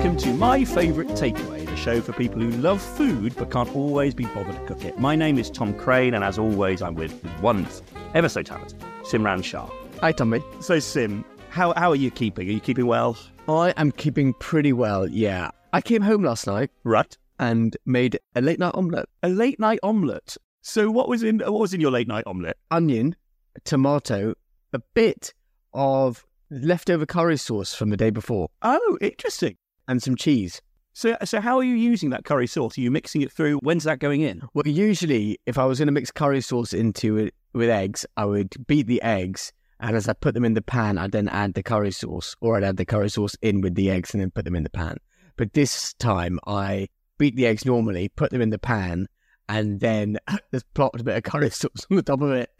Welcome to My Favourite Takeaway, the show for people who love food but can't always be bothered to cook it. My name is Tom Crane, and as always, I'm with one ever so talented Simran Shah. Hi, Tommy. So, Sim, how, how are you keeping? Are you keeping well? I am keeping pretty well, yeah. I came home last night Right. and made a late night omelette. A late night omelette. So, what was in what was in your late night omelette? Onion, tomato, a bit of leftover curry sauce from the day before, Oh, interesting. And some cheese. So, so how are you using that curry sauce? Are you mixing it through? When's that going in? Well, usually, if I was going to mix curry sauce into it with eggs, I would beat the eggs, and as I put them in the pan, I'd then add the curry sauce, or I'd add the curry sauce in with the eggs and then put them in the pan. But this time, I beat the eggs normally, put them in the pan, and then just plopped a bit of curry sauce on the top of it.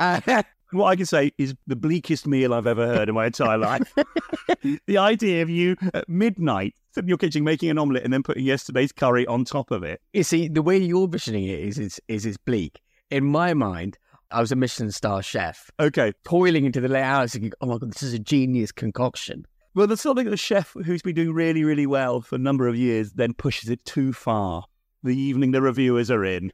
Uh, What I can say is the bleakest meal I've ever heard in my entire life. the idea of you at midnight sitting in your kitchen making an omelette and then putting yesterday's curry on top of it. You see, the way you're visioning it is, is, is it's bleak. In my mind, I was a Michelin star chef, Okay. toiling into the late hours thinking, oh my God, this is a genius concoction. Well, there's something that a chef who's been doing really, really well for a number of years then pushes it too far. The evening the reviewers are in.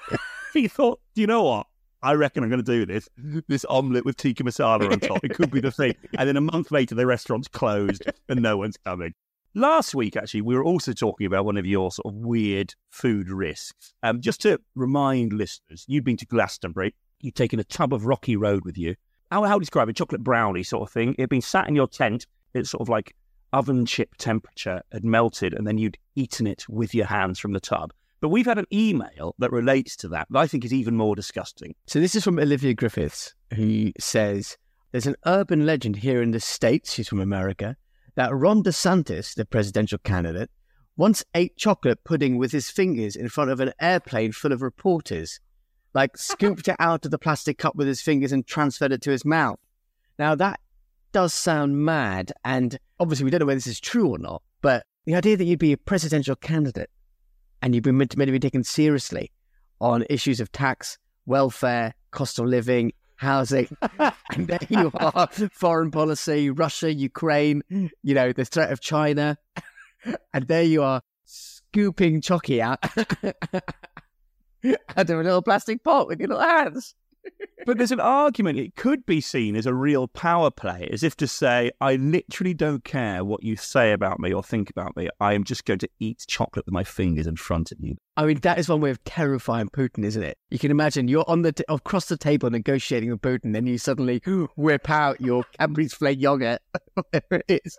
he thought, "Do you know what? I reckon I'm going to do this. This omelette with tikka masala on top. It could be the thing. And then a month later, the restaurant's closed and no one's coming. Last week, actually, we were also talking about one of your sort of weird food risks. Um, just to remind listeners, you've been to Glastonbury. You've taken a tub of Rocky Road with you. How, how describe it? Chocolate brownie sort of thing. It had been sat in your tent. It's sort of like oven chip temperature had melted, and then you'd eaten it with your hands from the tub. But we've had an email that relates to that that I think is even more disgusting. So this is from Olivia Griffiths, who says there's an urban legend here in the States, she's from America, that Ron DeSantis, the presidential candidate, once ate chocolate pudding with his fingers in front of an airplane full of reporters. Like scooped it out of the plastic cup with his fingers and transferred it to his mouth. Now that does sound mad, and obviously we don't know whether this is true or not, but the idea that you'd be a presidential candidate and you've been meant to, be taken seriously on issues of tax, welfare, cost of living, housing, and there you are, foreign policy, Russia, Ukraine, you know, the threat of China, and there you are, scooping chocky out out of a little plastic pot with your little hands. But there's an argument. It could be seen as a real power play, as if to say, I literally don't care what you say about me or think about me. I am just going to eat chocolate with my fingers in front of you. I mean, that is one way of terrifying Putin, isn't it? You can imagine you're on the t- across the table negotiating with Putin, then you suddenly whip out your Cadbury's flake yogurt, whatever it is,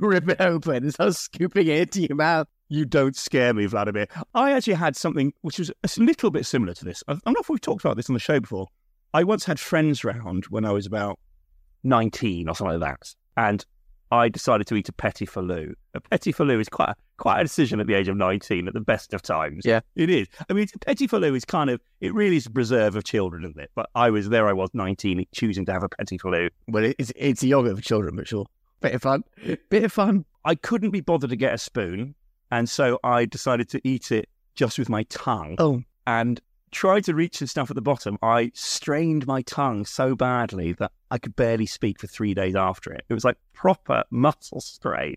rip it open, and start scooping it into your mouth. You don't scare me, Vladimir. I actually had something which was a little bit similar to this. I don't know if we've talked about this on the show before. I once had friends round when I was about 19 or something like that. And I decided to eat a petit filou. A petit filou is quite a, quite a decision at the age of 19 at the best of times. Yeah. It is. I mean, petit filou is kind of, it really is a preserve of children, isn't it? But I was, there I was, 19, choosing to have a petit filou. Well, it's it's a yogurt for children, but sure, bit of fun, bit of fun. I couldn't be bothered to get a spoon. And so I decided to eat it just with my tongue. Oh, and tried to reach the stuff at the bottom. I strained my tongue so badly that I could barely speak for three days after it. It was like proper muscle strain.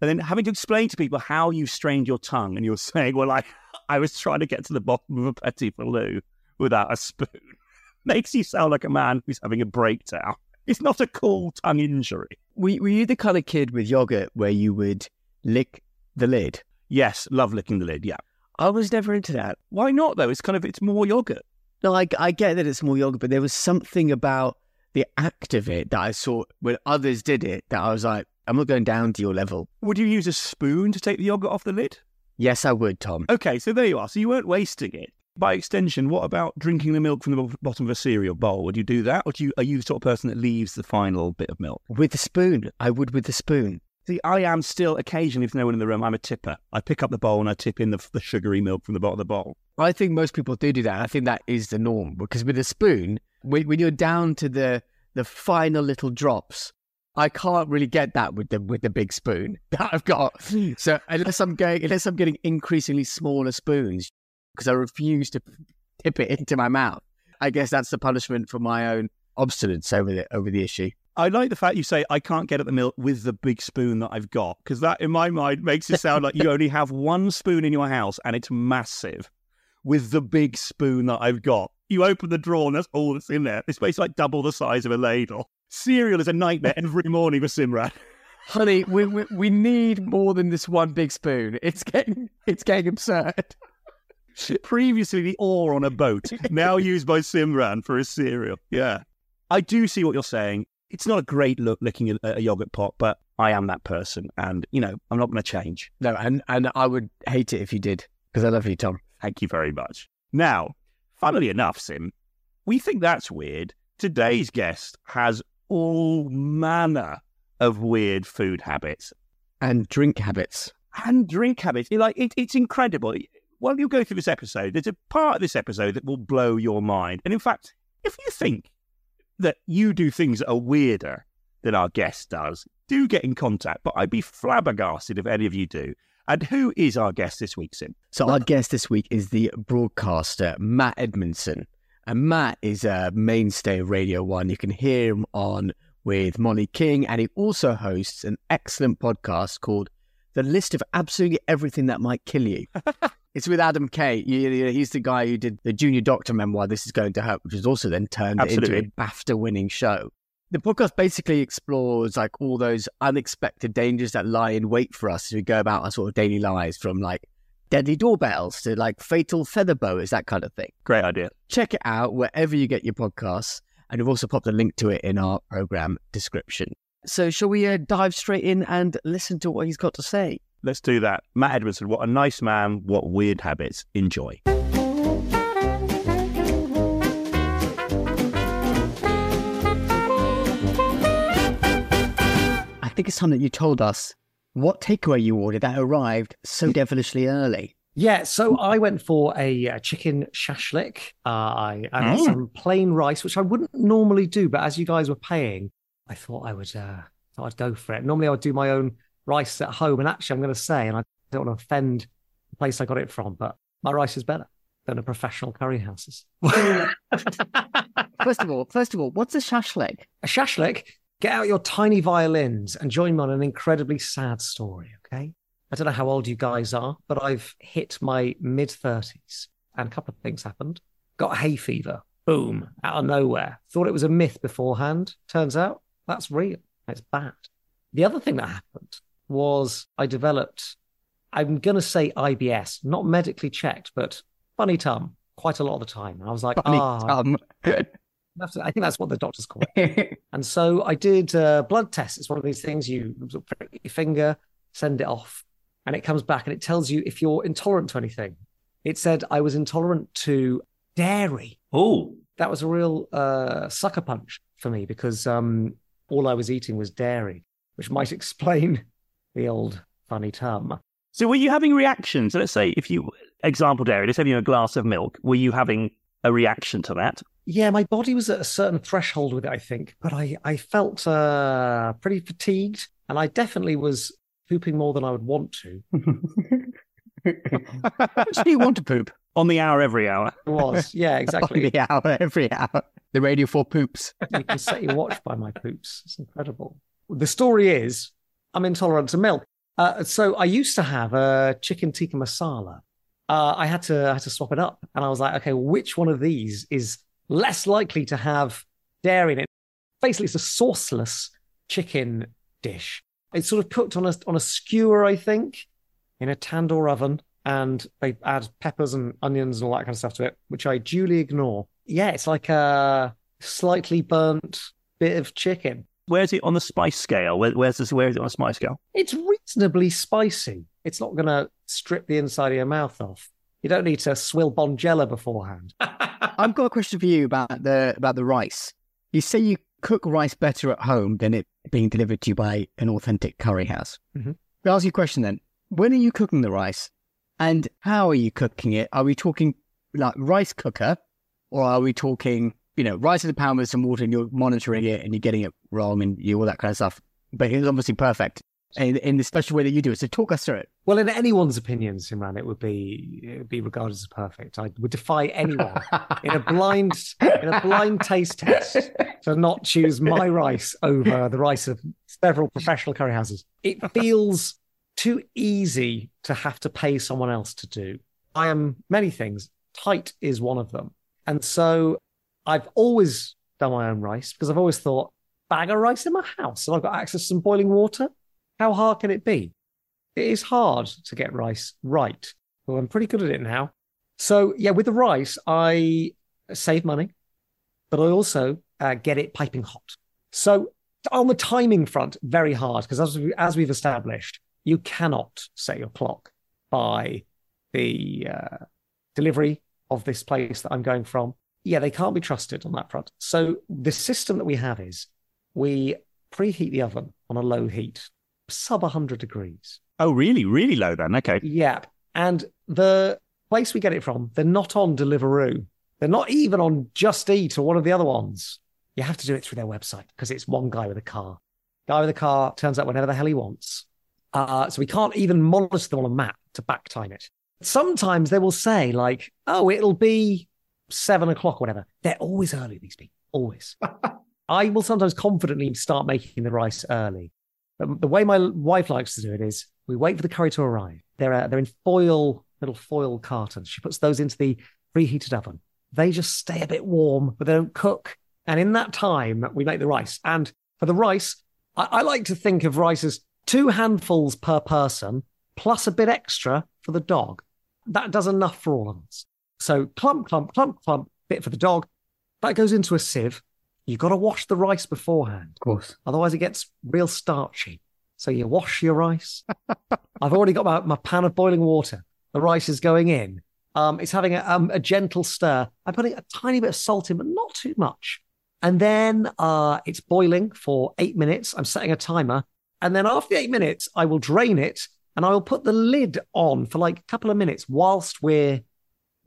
and then having to explain to people how you strained your tongue, and you're saying, "Well, I, I was trying to get to the bottom of a petit filou without a spoon," makes you sound like a man who's having a breakdown. It's not a cool tongue injury. Were, were you the kind of kid with yogurt where you would lick the lid? Yes, love licking the lid. Yeah. I was never into that. Why not though? It's kind of it's more yogurt. No, I, I get that it's more yogurt, but there was something about the act of it that I saw when others did it that I was like, I'm not going down to your level. Would you use a spoon to take the yogurt off the lid? Yes, I would, Tom. Okay, so there you are. So you weren't wasting it. By extension, what about drinking the milk from the bottom of a cereal bowl? Would you do that, or do you, are you the sort of person that leaves the final bit of milk? With the spoon, I would with the spoon. See, I am still occasionally, if there's no one in the room, I'm a tipper. I pick up the bowl and I tip in the, the sugary milk from the bottom of the bowl. I think most people do do that. I think that is the norm because with a spoon, when, when you're down to the the final little drops, I can't really get that with the with the big spoon that I've got. So unless I'm going, unless I'm getting increasingly smaller spoons, because I refuse to tip it into my mouth, I guess that's the punishment for my own obstinance over the over the issue. I like the fact you say I can't get at the milk with the big spoon that I've got because that, in my mind, makes it sound like you only have one spoon in your house and it's massive. With the big spoon that I've got, you open the drawer and that's all that's in there. It's basically like double the size of a ladle. Cereal is a nightmare every morning for Simran. Honey, we, we we need more than this one big spoon. It's getting it's getting absurd. Previously, the oar on a boat, now used by Simran for his cereal. Yeah. I do see what you're saying. It's not a great look licking a, a yogurt pot, but I am that person. And, you know, I'm not going to change. No, and and I would hate it if you did because I love you, Tom. Thank you very much. Now, funnily enough, Sim, we think that's weird. Today's guest has all manner of weird food habits And drink habits. and drink habits. Like it, it's incredible. While you go through this episode, there's a part of this episode that will blow your mind. And in fact, if you think that you do things that are weirder than our guest does, do get in contact. But I'd be flabbergasted if any of you do. And who is our guest this week, Sim? So our guest this week is the broadcaster Matt Edmondson, and Matt is a mainstay of Radio One. You can hear him on with Molly King, and he also hosts an excellent podcast called "The List of Absolutely Everything That Might Kill You." it's with Adam Kay. He's the guy who did the Junior Doctor memoir. This is going to hurt, which was also then turned Absolutely. into a BAFTA-winning show. The podcast basically explores like all those unexpected dangers that lie in wait for us as we go about our sort of daily lives, from like deadly doorbells to like fatal feather boas, that kind of thing. Great idea. Check it out wherever you get your podcasts, and we've also popped a link to it in our program description. So, shall we uh, dive straight in and listen to what he's got to say? Let's do that. Matt Edmondson, what a nice man. What weird habits. Enjoy. I think it's time that you told us what takeaway you ordered that arrived so devilishly early. Yeah, so I went for a, uh chicken shashlik. Uh, I I had Mm. some plain rice, which I wouldn't normally do, but as you guys were paying, I thought I would. Uh, thought I'd go for it. Normally, I would do my own rice at home, and actually, I'm going to say, and I don't want to offend the place I got it from, but my rice is better than a professional curry house's. First of all, first of all, what's a shashlik? a shashlik, get out your tiny violins and join me on an incredibly sad story, okay? I don't know how old you guys are, but I've hit my mid 30s and a couple of things happened. Got hay fever, boom, out of nowhere. Thought it was a myth beforehand. Turns out that's real. It's bad. The other thing that happened was I developed, I'm going to say IBS, not medically checked, but funny tum quite a lot of the time. And I was like, Funny ah, tum. that's- I think that's what the doctors call it. And so I did a blood test. It's one of these things you sort of prick your finger, send it off, and it comes back and it tells you if you're intolerant to anything. It said I was intolerant to dairy. Oh, That was a real uh, sucker punch for me because um, all I was eating was dairy, which might explain the old funny tum. So were you having reactions? Let's say if you, example dairy, let's say you a glass of milk. Were you having a reaction to that? Yeah, my body was at a certain threshold with it, I think, but I, I felt uh, pretty fatigued and I definitely was pooping more than I would want to. Do you want to poop? On the hour, every hour. It was, yeah, exactly. The hour, every hour. The radio for poops. you can set your watch by my poops. It's incredible. The story is I'm intolerant to milk. Uh, so I used to have a chicken tikka masala. Uh, I had to I had to swap it up, and I was like, okay, which one of these is less likely to have dairy in it? Basically, it's a sauceless chicken dish. It's sort of cooked on a on a skewer, I think, in a tandoor oven, and they add peppers and onions and all that kind of stuff to it, which I duly ignore. Yeah, it's like a slightly burnt bit of chicken. Where's it on the spice scale? Where, where's this? Where is it on the spice scale? It's reasonably spicy. It's not going to strip the inside of your mouth off. You don't need to swill Bonjela beforehand. I've got a question for you about the about the rice. You say you cook rice better at home than it being delivered to you by an authentic curry house. Mhm. I'll ask you a question then. When are you cooking the rice, and how are you cooking it? Are we talking like rice cooker, or are we talking you know rice in the pan with some water and you're monitoring it and you're getting it wrong and you all that kind of stuff? But it's obviously perfect in, in the special way that you do it. So talk us through it. Well, in anyone's opinion, Simran, it would be it would be regarded as perfect. I would defy anyone in a blind in a blind taste test to not choose my rice over the rice of several professional curry houses. It feels too easy to have to pay someone else to do. I am many things. Tight is one of them, and so I've always done my own rice because I've always thought bag of rice in my house and I've got access to some boiling water. How hard can it be? It is hard to get rice right. Well, I'm pretty good at it now. So yeah, with the rice, I save money, but I also uh, get it piping hot. So on the timing front, very hard because as we, as we've established, you cannot set your clock by the uh, delivery of this place that I'm going from. Yeah, they can't be trusted on that front. So the system that we have is we preheat the oven on a low heat, sub 100 degrees. Oh, really? Really low then? Okay. Yeah. And the place we get it from, they're not on Deliveroo. They're not even on Just Eat or one of the other ones. You have to do it through their website because it's one guy with a car. Guy with a car turns up whenever the hell he wants. Uh, so we can't even monitor them on a map to back time it. Sometimes they will say, like, oh, it'll be seven o'clock, whatever. They're always early, these people, always. I will sometimes confidently start making the rice early. But the way my wife likes to do it is we wait for the curry to arrive. They're, uh, they're in foil, little foil cartons. She puts those into the preheated oven. They just stay a bit warm, but they don't cook. And in that time, we make the rice. And for the rice, I, I like to think of rice as two handfuls per person, plus a bit extra for the dog. That does enough for all of us. So clump, clump, clump, clump, bit for the dog. That goes into a sieve. You've got to wash the rice beforehand. Of course. Otherwise, it gets real starchy. So you wash your rice. I've already got my, my pan of boiling water. The rice is going in. Um, it's having a, um, a gentle stir. I'm putting a tiny bit of salt in, but not too much. And then uh, it's boiling for eight minutes. I'm setting a timer. And then after the eight minutes, I will drain it and I will put the lid on for like a couple of minutes whilst we're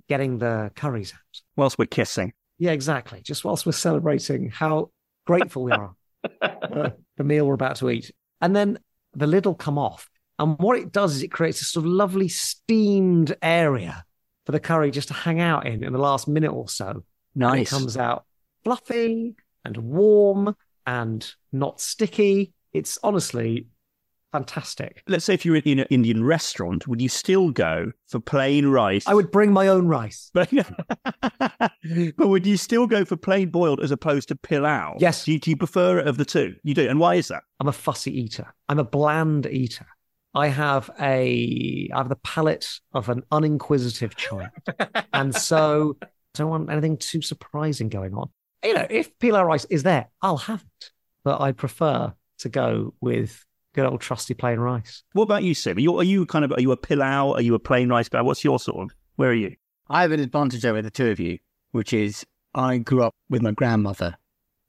getting the curries out. Whilst we're kissing. Yeah, exactly. Just whilst we're celebrating how grateful we are for the meal we're about to eat. And then the lid will come off. And what it does is it creates a sort of lovely steamed area for the curry just to hang out in in the last minute or so. And it Nice. comes out fluffy and warm and not sticky. It's honestly fantastic. Let's say if you're in an Indian restaurant, would you still go for plain rice? I would bring my own rice. But, but would you still go for plain boiled as opposed to pilau? Yes. Do you, do you prefer it of the two? You do. And why is that? I'm a fussy eater. I'm a bland eater. I have a I have the palate of an uninquisitive child, and so I don't want anything too surprising going on. You know, if pilau rice is there, I'll have it, but I prefer to go with good old trusty plain rice. What about you, Sim? Are you, are you kind of are you a pilau? Are you a plain rice guy? What's your sort of? Where are you? I have an advantage over the two of you, which is I grew up with my grandmother,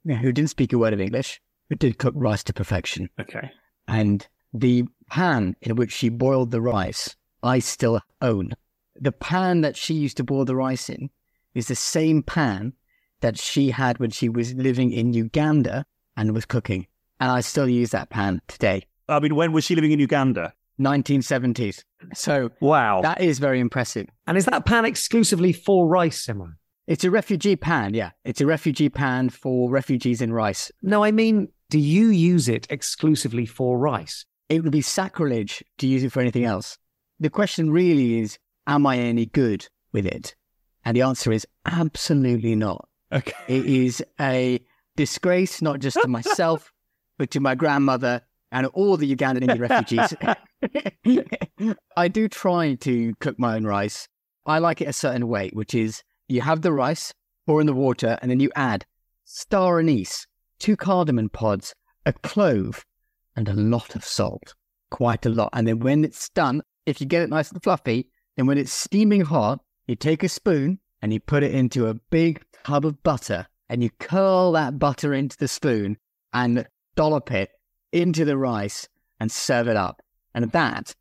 who didn't speak a word of English, but did cook rice to perfection. Okay. And the pan in which she boiled the rice, I still own. The pan that she used to boil the rice in is the same pan that she had when she was living in Uganda and was cooking. And I still use that pan today, I mean, when was she living in Uganda? 1970s. So Wow. that is very impressive. And is that pan exclusively for rice, Simran? It's a refugee pan, yeah. It's a refugee pan for refugees in rice. No, I mean, do you use it exclusively for rice? it would be sacrilege to use it for anything else. The question really is, am I any good with it? And the answer is absolutely not. Okay. It is a disgrace, not just to myself, but to my grandmother and all the Ugandan Indian refugees. I do try to cook my own rice. I like it a certain way, which is you have the rice, pour in the water, and then you add star anise, two cardamom pods, a clove, and a lot of salt. Quite a lot. And then when it's done, if you get it nice and fluffy, then when it's steaming hot, you take a spoon and you put it into a big tub of butter and you curl that butter into the spoon and dollop it into the rice and serve it up. And that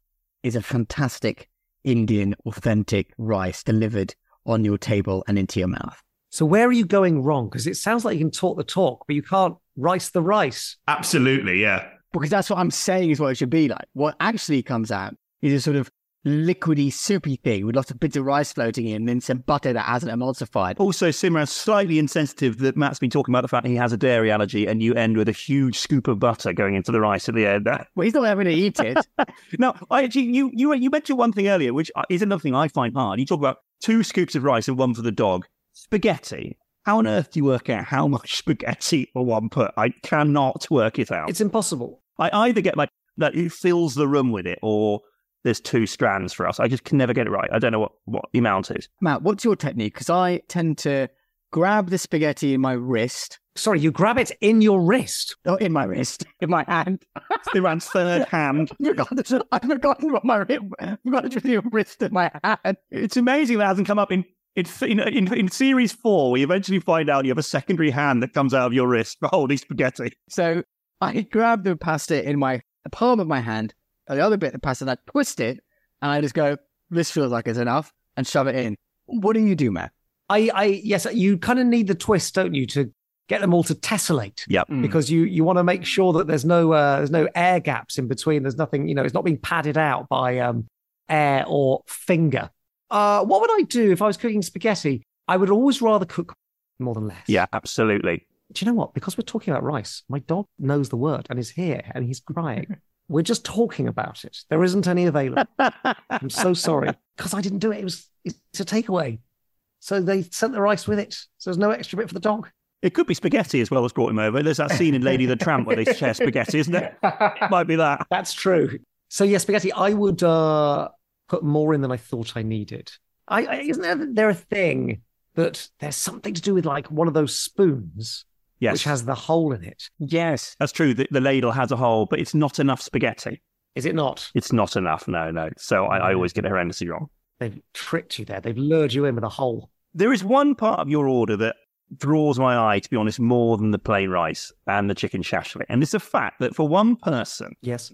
is a fantastic Indian authentic rice delivered on your table and into your mouth. So where are you going wrong? Because it sounds like you can talk the talk, but you can't rice the rice. Absolutely, yeah. Because that's what I'm saying is what it should be like. What actually comes out is a sort of liquidy, soupy thing with lots of bits of rice floating in and then some butter that hasn't emulsified. Also, Simran, slightly insensitive that Matt's been talking about the fact he has a dairy allergy and you end with a huge scoop of butter going into the rice at the end. Well, he's not having to eat it. no, I actually, you, you, you mentioned one thing earlier, which is another thing I find hard. You talk about two scoops of rice and one for the dog. Spaghetti. How on earth do you work out how much spaghetti for one put? I cannot work it out. It's impossible. I either get like that it fills the room with it or there's two strands for us. I just can never get it right. I don't know what, what the amount is. Matt, what's your technique? Because I tend to grab the spaghetti in my wrist. Sorry, you grab it in your wrist. Oh, in my wrist, in my hand. Simran's third hand. I've forgotten, I've what my I've forgotten to do wrist in my hand. It's amazing that hasn't come up in in, in, in, in series four. We eventually find out you have a secondary hand that comes out of your wrist for holding spaghetti. So I grab the pasta in my the palm of my hand, and the other bit of pasta, and I twist it, and I just go, "This feels like it's enough," and shove it in. What do you do, Matt? I, I yes, you kind of need the twist, don't you, to get them all to tessellate. Yep. Mm. Because you you want to make sure that there's no uh, there's no air gaps in between. There's nothing, you know, it's not being padded out by um, air or finger. Uh, what would I do if I was cooking spaghetti? I would always rather cook more than less. Yeah, absolutely. Do you know what? Because we're talking about rice, my dog knows the word and is here and he's crying. we're just talking about it. There isn't any available. I'm so sorry because I didn't do it. It was it's a takeaway. So they sent the rice with it. So there's no extra bit for the dog. It could be spaghetti as well as brought him over. There's that scene in Lady the Tramp where they share spaghetti, isn't it? Might be that. That's true. So yeah, spaghetti. I would uh, put more in than I thought I needed. I, I isn't there, there a thing that there's something to do with like one of those spoons Yes, which has the hole in it? Yes. that's true. The, the ladle has a hole, but it's not enough spaghetti. Is it not? It's not enough. No, no. So I, I always get it horrendously wrong. They've tricked you there. They've lured you in with a hole. There is one part of your order that draws my eye, to be honest, more than the plain rice and the chicken shashlik. And it's a fact that for one person, Yes.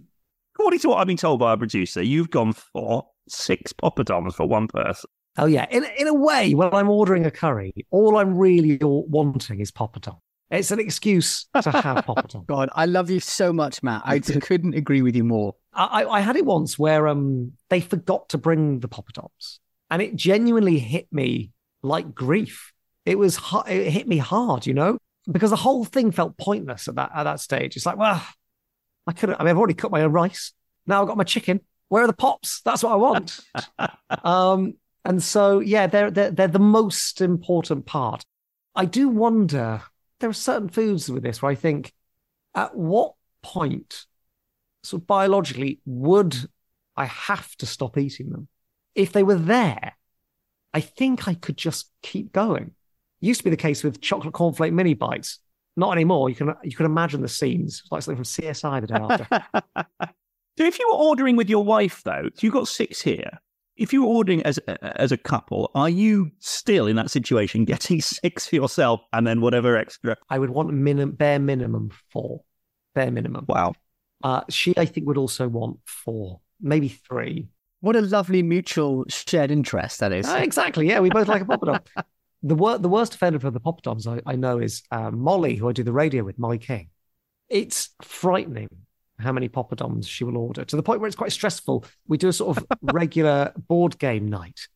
according to what I've been told by a producer, you've gone for six poppadoms for one person. Oh yeah. In in a way, when I'm ordering a curry, all I'm really wanting is poppadom. It's an excuse to have poppadom. God, I love you so much, Matt. I couldn't agree with you more. I, I had it once where um they forgot to bring the poppadoms, and it genuinely hit me like grief. It was it hit me hard, you know, because the whole thing felt pointless at that at that stage. It's like, well, I could. I mean, I've already cooked my own rice. Now I've got my chicken. Where are the pops? That's what I want. um, and so yeah, they're they're they're the most important part. I do wonder. There are certain foods with this where I think, at what point, of biologically, would I have to stop eating them? If they were there, I think I could just keep going. Used to be the case with chocolate cornflake mini bites. Not anymore. You can you can imagine the scenes It's like something from CSI the day after. So if you were ordering with your wife, though, you've got six here, if you're ordering as as a couple, are you still in that situation, getting six for yourself and then whatever extra? I would want minim, bare minimum four, bare minimum. Wow. Uh, she, I think, would also want four, maybe three. What a lovely mutual shared interest that is. Uh, exactly. Yeah, we both like a poppadom. the wor- the worst offender for the poppadoms I, I know is uh, Molly, who I do the radio with, Molly King. It's frightening how many poppadoms she will order to the point where it's quite stressful. We do a sort of regular board game night,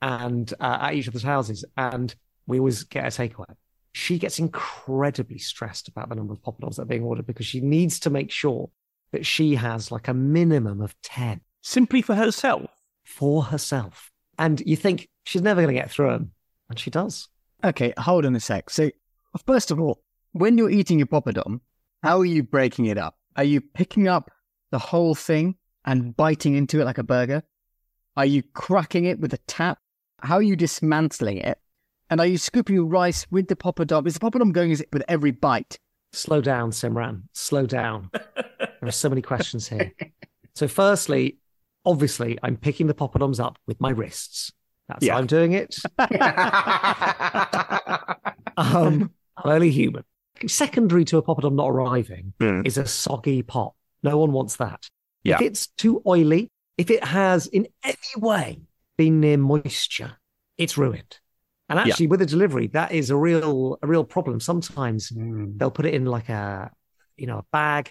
and uh, at each other's houses, and we always get a takeaway. She gets incredibly stressed about the number of poppadoms that are being ordered because she needs to make sure that she has like a minimum of 10 Simply for herself. for herself. And you think she's never going to get through them. And she does. Okay, hold on a sec. So, first of all, when you're eating your poppadom, how are you breaking it up? Are you picking up the whole thing and biting into it like a burger? Are you cracking it with a tap? How are you dismantling it? And are you scooping your rice with the poppadom? Is the poppadom going with every bite? Slow down, Simran. Slow down. there are so many questions here. So, firstly, obviously, I'm picking the poppadoms up with my wrists. That's Yeah. how I'm doing it. um, I'm only human. Secondary to a poppadom not arriving Mm. is a soggy pop. No one wants that. Yeah. If it's too oily, if it has in any way been near moisture, it's ruined. And Yeah. actually, with a delivery, that is a real a real problem. Sometimes they'll put it in like a you know a bag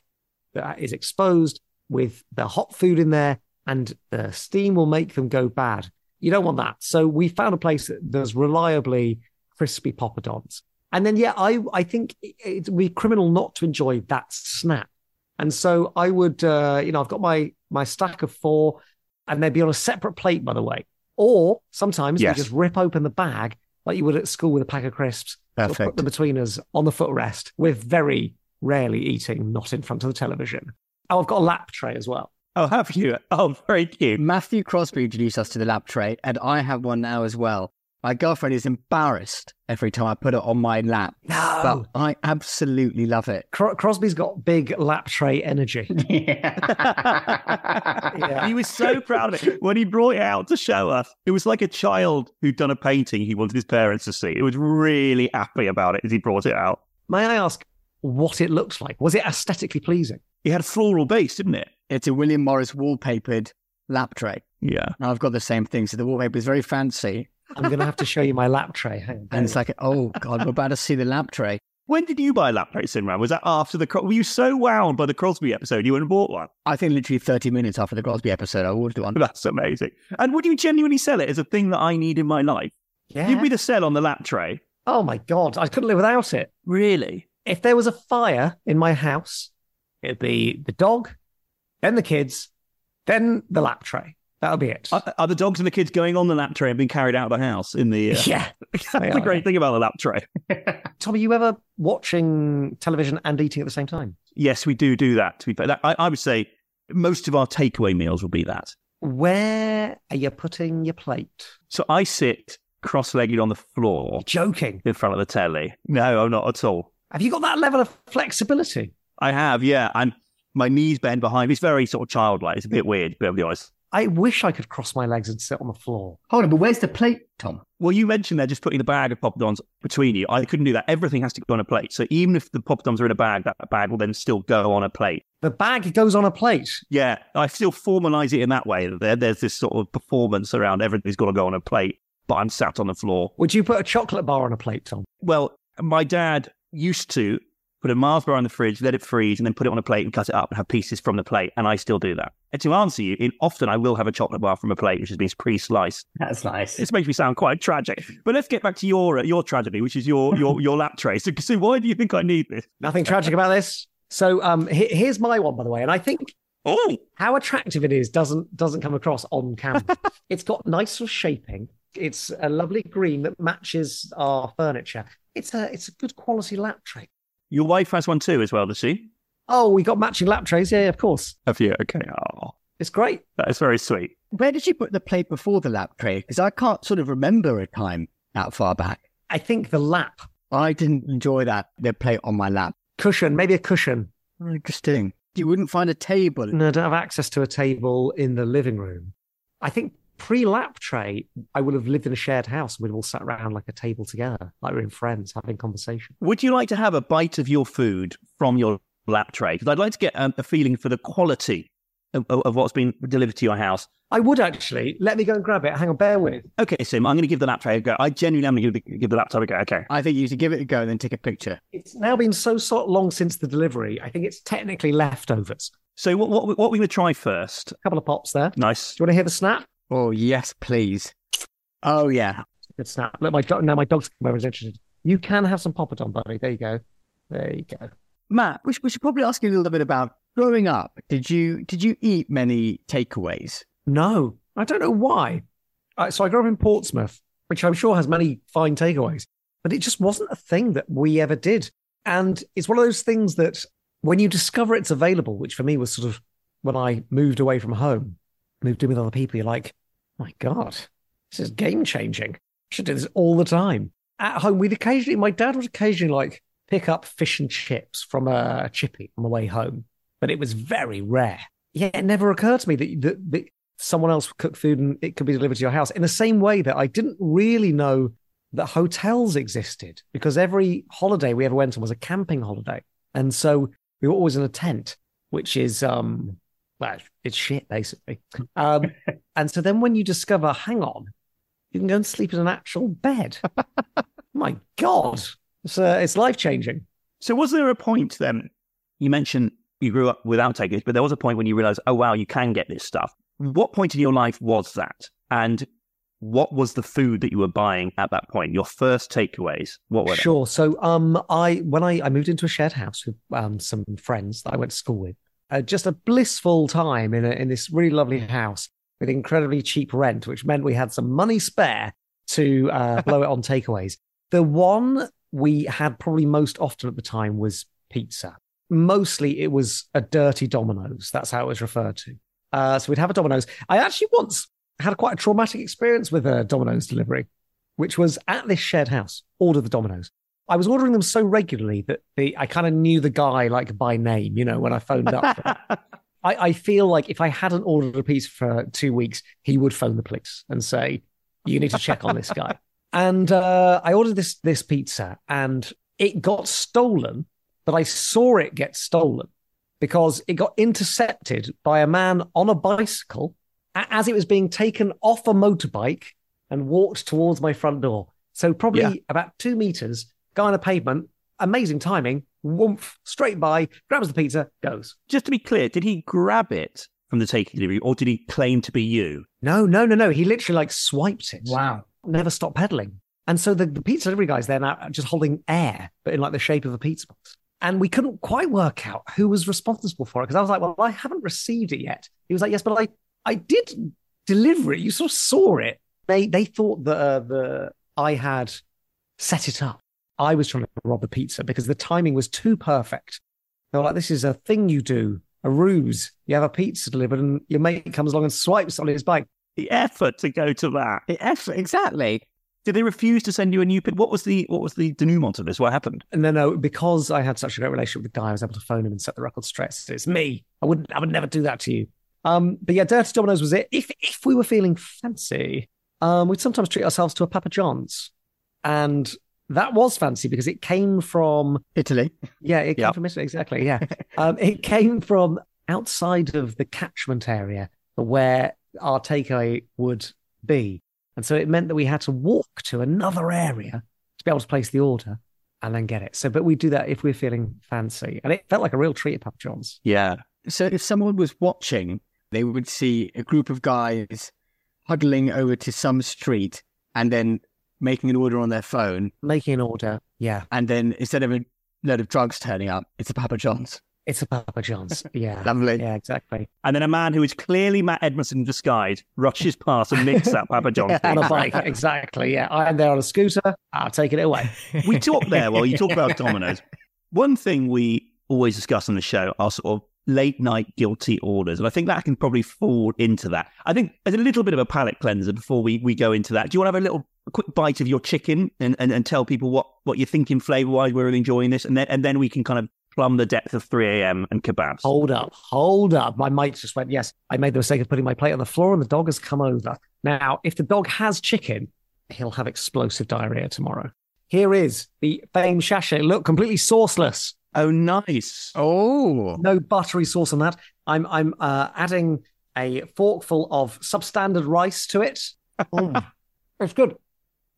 that is exposed with the hot food in there, and the steam will make them go bad. You don't want that. So we found a place that does reliably crispy poppadoms. And then yeah, I I think it, it would be criminal not to enjoy that snap. And so I would uh, you know I've got my my stack of four, and they'd be on a separate plate by the way. Or sometimes Yes. we just rip open the bag like you would at school with a pack of crisps. Sort of Perfect. Put them between us on the footrest. We're very rarely eating not in front of the television. Oh, I've got a lap tray as well. Oh, have you? Oh, very cute. Matthew Crosby introduced us to the lap tray, and I have one now as well. My girlfriend is embarrassed every time I put it on my lap, No. but I absolutely love it. Cro- Crosby's got big lap tray energy. Yeah. He was so proud of it when he brought it out to show us. It was like a child who'd done a painting he wanted his parents to see. He was really happy about it as he brought it out. May I ask what it looks like? Was it aesthetically pleasing? It had a floral base, didn't it? It's a William Morris wallpapered lap tray. Yeah. And I've got the same thing. So the wallpaper is very fancy. I'm going to have to show you my lap tray. Hang on. And it's like, oh God, we're about to see the lap tray. When did you buy lap plates, Simran? Was that after the? Cro- Were you so wowed by the Crosby episode you went and bought one? I think literally 30 minutes after the Crosby episode, I ordered one. That's amazing. And would you genuinely sell it as a thing that I need in my life? yeah. You'd me the sell on the lap tray. Oh my God. I couldn't live without it. Really? If there was a fire in my house, it'd be the dog, then the kids, then the lap tray. That'll be it. Are, are the dogs and the kids going on the lap tray and being carried out of the house in the? Uh... yeah. That's the are. great thing about the lap tray. Tom, are you ever watching television and eating at the same time? Yes, we do do that. To be fair, that, I, I would say most of our takeaway meals will be that. Where are you putting your plate? So I sit cross-legged on the floor Joking. in front of the telly. No, I'm not at all. Have you got that level of flexibility? I have, yeah. I'm my knees bend behind me. It's very sort of childlike. It's a bit weird, to be honest. I wish I could cross my legs and sit on the floor. Hold on, but where's the plate, Tom? Well, you mentioned there just putting the bag of poppadoms between you. I couldn't do that. Everything has to go on a plate. So even if the poppadoms are in a bag, that bag will then still go on a plate. The bag goes on a plate. Yeah, I still formalize it in that way. There, there's this sort of performance around everything's got to go on a plate, but I'm sat on the floor. Would you put a chocolate bar on a plate, Tom? Well, my dad used to put a Mars bar in the fridge, let it freeze, and then put it on a plate and cut it up and have pieces from the plate. And I still do that. And to answer you, in, often I will have a chocolate bar from a plate which has been pre-sliced. That's nice. This makes me sound quite tragic. But let's get back to your uh, your tragedy, which is your your your lap tray. So, so why do you think I need this? Nothing tragic about this. So um, he- here's my one, by the way, and I think Oh, how attractive it is doesn't doesn't come across on camera. it's got nice sort of shaping. It's a lovely green that matches our furniture. It's a it's a good quality lap tray. Your wife has one too, as well, does she? Oh, we got matching lap trays. Yeah, of course. Have you? Okay. Oh, It's great. that is very sweet. Where did you put the plate before the lap tray? Because I can't sort of remember a time that far back. I think the lap I didn't enjoy that, the plate on my lap. cushion, maybe a cushion. Oh, Interesting. You wouldn't find a table. No, I don't have access to a table in the living room. I think pre lap tray, I would have lived in a shared house. We'd all sat around like a table together, like we're in friends having conversation. Would you like to have a bite of your food from your lap tray? Because I'd like to get um, a feeling for the quality of, of, of what's been delivered to your house. I would actually. Let me go and grab it. Hang on, bear with. Okay, Sim, I'm going to give the lap tray a go. I genuinely am going to give the, give the laptop a go. Okay. I think you should give it a go and then take a picture. It's now been so sort long since the delivery. I think it's technically leftovers. So what what, what are we going to try first? A couple of pops there. Nice. Do you want to hear the snap? Oh, yes, please. Oh, yeah. Good snap. Look, my dog, now my dog's come over interested. You can have some poppadom, buddy. There you go. There you go. Matt, we should, we should probably ask you a little bit about Growing up, did you did you eat many takeaways? No, I don't know why. Uh, so I grew up in Portsmouth, which I'm sure has many fine takeaways, but it just wasn't a thing that we ever did. And it's one of those things that when you discover it's available, which for me was sort of when I moved away from home, moved in with other people, you're like, my God, this is game changing. I should do this all the time. At home, we'd occasionally, my dad would occasionally like pick up fish and chips from a chippy on the way home, but it was very rare. Yeah, it never occurred to me that, that, that someone else would cook food and it could be delivered to your house in the same way that I didn't really know that hotels existed because every holiday we ever went on was a camping holiday. And so we were always in a tent, which is um well, it's shit basically. Um, and so then when you discover, hang on, you can go and sleep in an actual bed. My God, it's uh, it's life changing. So, was there a point then? You mentioned you grew up without takeaways, but there was a point when you realized, oh wow, you can get this stuff. What point in your life was that? And what was the food that you were buying at that point? Your first takeaways? What were they? Sure. So, um, I when I I moved into a shared house with um some friends that I went to school with, uh, just a blissful time in a, in this really lovely house with incredibly cheap rent, which meant we had some money spare to uh, blow it on takeaways. The one we had probably most often at the time was pizza. Mostly it was a dirty Domino's. That's how it was referred to. Uh, so we'd have a Domino's. I actually once had quite a traumatic experience with a Domino's delivery, which was at this shared house, order the Domino's. I was ordering them so regularly that the, I kind of knew the guy like by name, you know, when I phoned up. I, I feel like if I hadn't ordered a pizza for two weeks, he would phone the police and say, you need to check on this guy. And uh, I ordered this this pizza and it got stolen, but I saw it get stolen because it got intercepted by a man on a bicycle as it was being taken off a motorbike and walked towards my front door. So probably yeah. about two meters, guy on a pavement, amazing timing, woof, straight by, grabs the pizza, goes. Just to be clear, did he grab it from the taking delivery or did he claim to be you? No, no, no, no. He literally like swiped it. Wow never stop pedaling. And so the, the pizza delivery guy's there now just holding air, but in like the shape of a pizza box. And we couldn't quite work out who was responsible for it because I was like, well, I haven't received it yet. He was like, yes, but I, I did deliver it. You sort of saw it. They, they thought that uh, the I had set it up. I was trying to rob the pizza because the timing was too perfect. They were like, this is a thing you do, a ruse. You have a pizza delivered and your mate comes along and swipes on his bike the effort to go to that. The effort, exactly. Did they refuse to send you a new pin? What was the what was the denouement of this? What happened? No, no, because I had such a great relationship with the guy, I was able to phone him and set the record straight. So it's me. I wouldn't. I would never do that to you. Um, but yeah, Dirty Domino's was it. If if we were feeling fancy, um, we'd sometimes treat ourselves to a Papa John's, and that was fancy because it came from Italy. Yeah, it came yep. from Italy. Exactly. Yeah, um, it came from outside of the catchment area where our takeaway would be. And so it meant that we had to walk to another area to be able to place the order and then get it. So, but we do that if we're feeling fancy. And it felt like a real treat at Papa John's. Yeah. So if someone was watching, they would see a group of guys huddling over to some street and then making an order on their phone. Making an order. Yeah. And then instead of a load of drugs turning up, it's a Papa John's. It's a Papa John's. Yeah. Lovely. Yeah, exactly. And then a man who is clearly Matt Edmondson in disguise rushes past and nicks that Papa John's. on a bike. Exactly. Yeah. I'm there on a scooter. I'll take it away. we talk there, well, you talk about Domino's. One thing we always discuss on the show are sort of late night guilty orders. And I think that can probably fall into that. I think as a little bit of a palate cleanser before we, we go into that. Do you want to have a little a quick bite of your chicken and, and, and tell people what, what you're thinking flavor wise we're enjoying this? And then and then we can kind of plumb the depth of 3 a.m. and kebabs. Hold up, hold up. My mate just went, Yes, I made the mistake of putting my plate on the floor and the dog has come over. Now, if the dog has chicken, he'll have explosive diarrhea tomorrow. Here is the famed sachet. Look, completely sauceless. Oh, nice. Oh, no buttery sauce on that. I'm I'm uh, adding a forkful of substandard rice to it. Mm. it's good.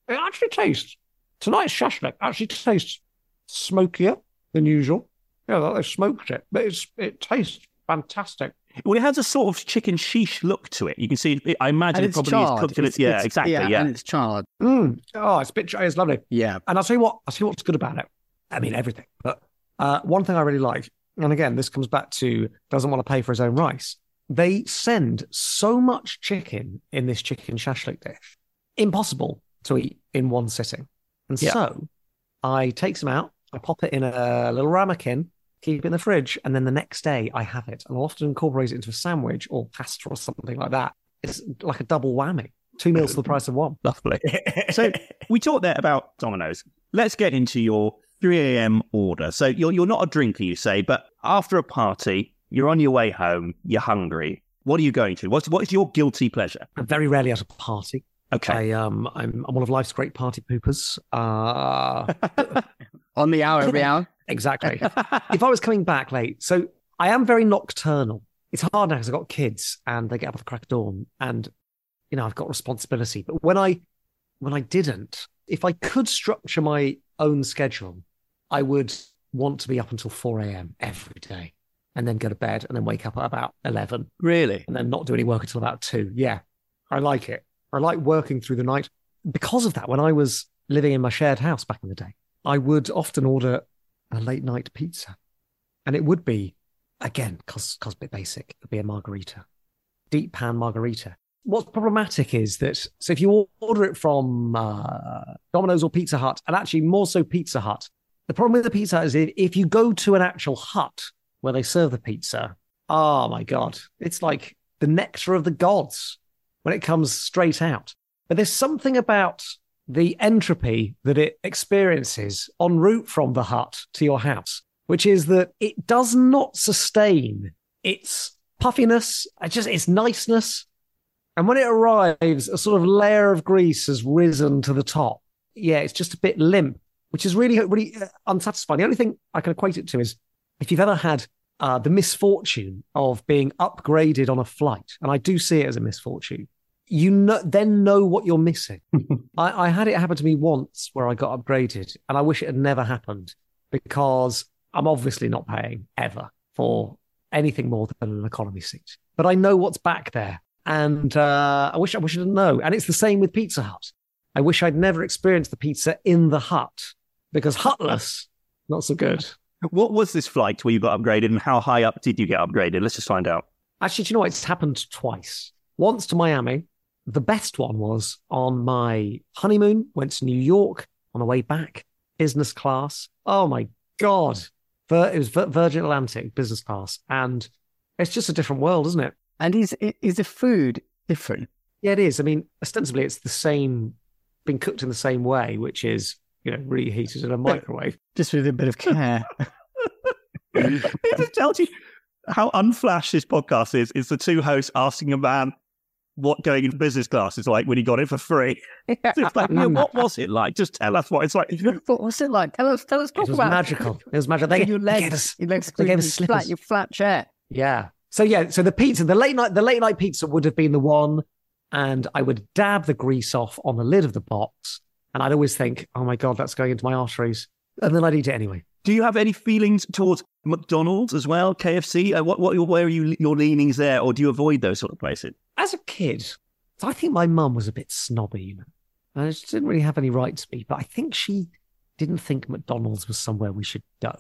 It actually tastes tonight's shashlik actually tastes smokier than usual. Yeah, they smoked it, but it's it tastes fantastic. Well, it has a sort of chicken shish look to it. You can see. I imagine it probably charred. is cooked. It's, yeah, it's, exactly. Yeah, yeah, and it's charred. Mm. Oh, it's a bit. It's lovely. Yeah, and I'll tell you what. I'll tell you what's good about it. I mean everything, but uh, one thing I really like and again, this comes back to doesn't want to pay for his own rice. They send so much chicken in this chicken shashlik dish, impossible to eat in one sitting. And Yeah. so I take some out, I pop it in a little ramekin, keep it in the fridge, and then the next day I have it. And I'll often incorporate it into a sandwich or pasta or something like that. It's like a double whammy. Two meals for the price of one. Lovely. so we talked there about Domino's. Let's get into your 3 a.m. order. So you're you're not a drinker, you say, but after a party, you're on your way home, you're hungry. What are you going to? What's what is your guilty pleasure? I'm very rarely at a party. Okay. I um I'm I'm one of life's great party poopers. Uh On the hour, every hour. exactly. if I was coming back late, so I am very nocturnal. It's hard now because I've got kids and they get up at the crack of dawn and you know I've got responsibility. But when I when I didn't, if I could structure my own schedule, I would want to be up until 4 a.m. every day and then go to bed and then wake up at about 11 Really? and then not do any work until about two. Yeah, I like it. I like working through the night. Because of that, when I was living in my shared house back in the day, I would often order a late night pizza. And it would be, again, cos, cos bit basic, it'd be a margarita, deep pan margarita. What's problematic is that, so if you order it from uh, Domino's or Pizza Hut, and actually more so Pizza Hut, the problem with the Pizza is if, if you go to an actual hut where they serve the pizza, oh my God, it's like the nectar of the gods when it comes straight out. But there's something about the entropy that it experiences en route from the hut to your house, which is that it does not sustain its puffiness, it's just its niceness. And when it arrives, a sort of layer of grease has risen to the top. Yeah, it's just a bit limp, which is really, really uh, unsatisfying. The only thing I can equate it to is if you've ever had uh, the misfortune of being upgraded on a flight, and I do see it as a misfortune, you know, then know what you're missing. I, I had it happen to me once where I got upgraded, and I wish it had never happened because I'm obviously not paying ever for anything more than an economy seat. But I know what's back there, and uh, I wish I wish I didn't know. And it's the same with Pizza Hut. I wish I'd never experienced the pizza in the hut because hutless, not so good. What was this flight where you got upgraded and how high up did you get upgraded? Let's just find out. Actually, do you know what? It's happened twice. Once to Miami. The best one was on my honeymoon, went to New York on the way back, business class. Oh my God. It was Virgin Atlantic business class. And it's just a different world, isn't it? And is is the food different? Yeah, it is. I mean, ostensibly, it's the same, being cooked in the same way, which is, you know, reheated in a microwave. Just with a bit of care. it just tells you how unflash this podcast is. Is the two hosts asking a man what going in business class is like when he got it for free. It's like, yeah, what was it like? Just tell us what it's like. what was it like? Tell us. Tell us. It Talk was about magical. It was magical. They, your they gave legs. us- Your legs. they gave us your flat. slippers. Your flat chair. Yeah. So yeah, so the pizza, the late night, the late night pizza would have been the one, and I would dab the grease off on the lid of the box, and I'd always think, oh my god, that's going into my arteries, and then I'd eat it anyway. Do you have any feelings towards McDonald's as well, KFC? Uh, what, what, where are you, your leanings there, or do you avoid those sort of places? As a kid, I think my mum was a bit snobby, you know, and she didn't really have any right to be, but I think she didn't think McDonald's was somewhere we should go,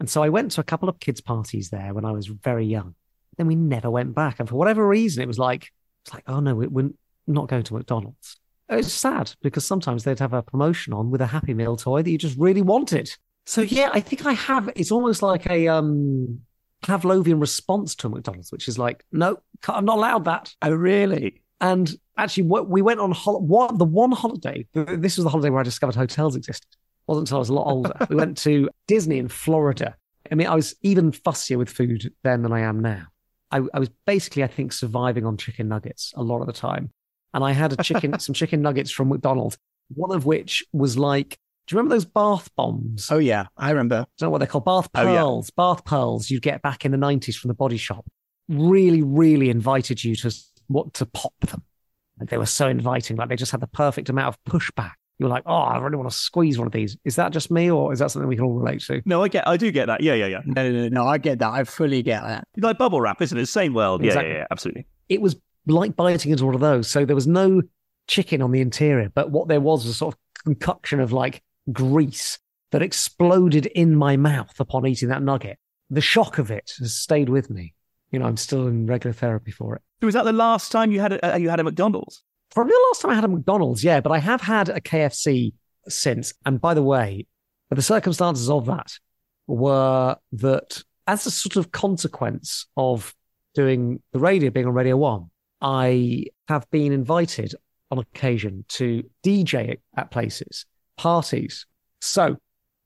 and so I went to a couple of kids' parties there when I was very young. Then we never went back, and for whatever reason, it was like it's like, oh no, we- we're not going to McDonald's. It's sad because sometimes they'd have a promotion on with a Happy Meal toy that you just really wanted. So yeah, I think I have. It's almost like a um Pavlovian response to McDonald's, which is like, no, I'm not allowed that. Oh, really? And actually, what we went on hol- one, the one holiday. This was the holiday where I discovered hotels existed. wasn't until I was a lot older. we went to Disney in Florida. I mean, I was even fussier with food then than I am now. I, I was basically, I think, surviving on chicken nuggets a lot of the time. And I had a chicken, some chicken nuggets from McDonald's, one of which was like, do you remember those bath bombs? Oh yeah, I remember. I don't know what they're called, bath Oh, yeah. pearls, bath pearls you'd get back in the 90s from the body shop. Really, really invited you to what to pop them. Like they were so inviting, like they just had the perfect amount of pushback. You were like, oh, I really want to squeeze one of these. Is that just me, or is that something we can all relate to? No, I get, I do get that. Yeah, yeah, yeah. No, no, no, no. I get that. I fully get that. Like bubble wrap, isn't it? Same world. Yeah, Exactly. yeah, yeah, absolutely. It was like biting into one of those. So there was no chicken on the interior, but what there was was a sort of concoction of like grease that exploded in my mouth upon eating that nugget. the shock of it has stayed with me. You know, I'm still in regular therapy for it. So, was that the last time you had a, uh, you had a McDonald's? Probably the last time I had a McDonald's, yeah, but I have had a KFC since. And by the way, the circumstances of that were that as a sort of consequence of doing the radio, being on Radio One, I have been invited on occasion to DJ at places, parties. So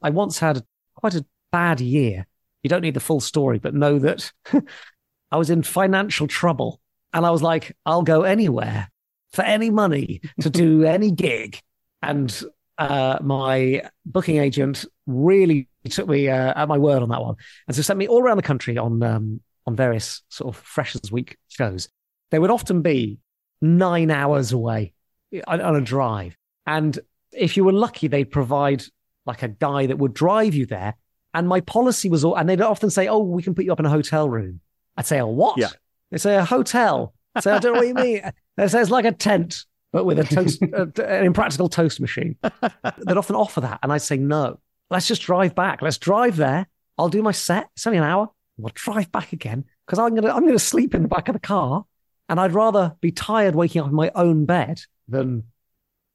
I once had quite a bad year. You don't need the full story, but know that I was in financial trouble. And I was like, I'll go anywhere for any money to do any gig. And uh, my booking agent really took me uh, at my word on that one. And so sent me all around the country on um, on various sort of Freshers Week shows. They would often be nine hours away on, on a drive. And if you were lucky, they'd provide like a guy that would drive you there. And my policy was, all, and they'd often say, "Oh, we can put you up in a hotel room." I'd say, "A what?" Yeah. They say a hotel. Say, "I don't know what you mean." They say it's like a tent, but with a toast, uh, an impractical toast machine. They'd often offer that, and I'd say, "No, let's just drive back. Let's drive there. I'll do my set. It's only an hour. We'll drive back again because I'm gonna I'm gonna sleep in the back of the car, and I'd rather be tired waking up in my own bed than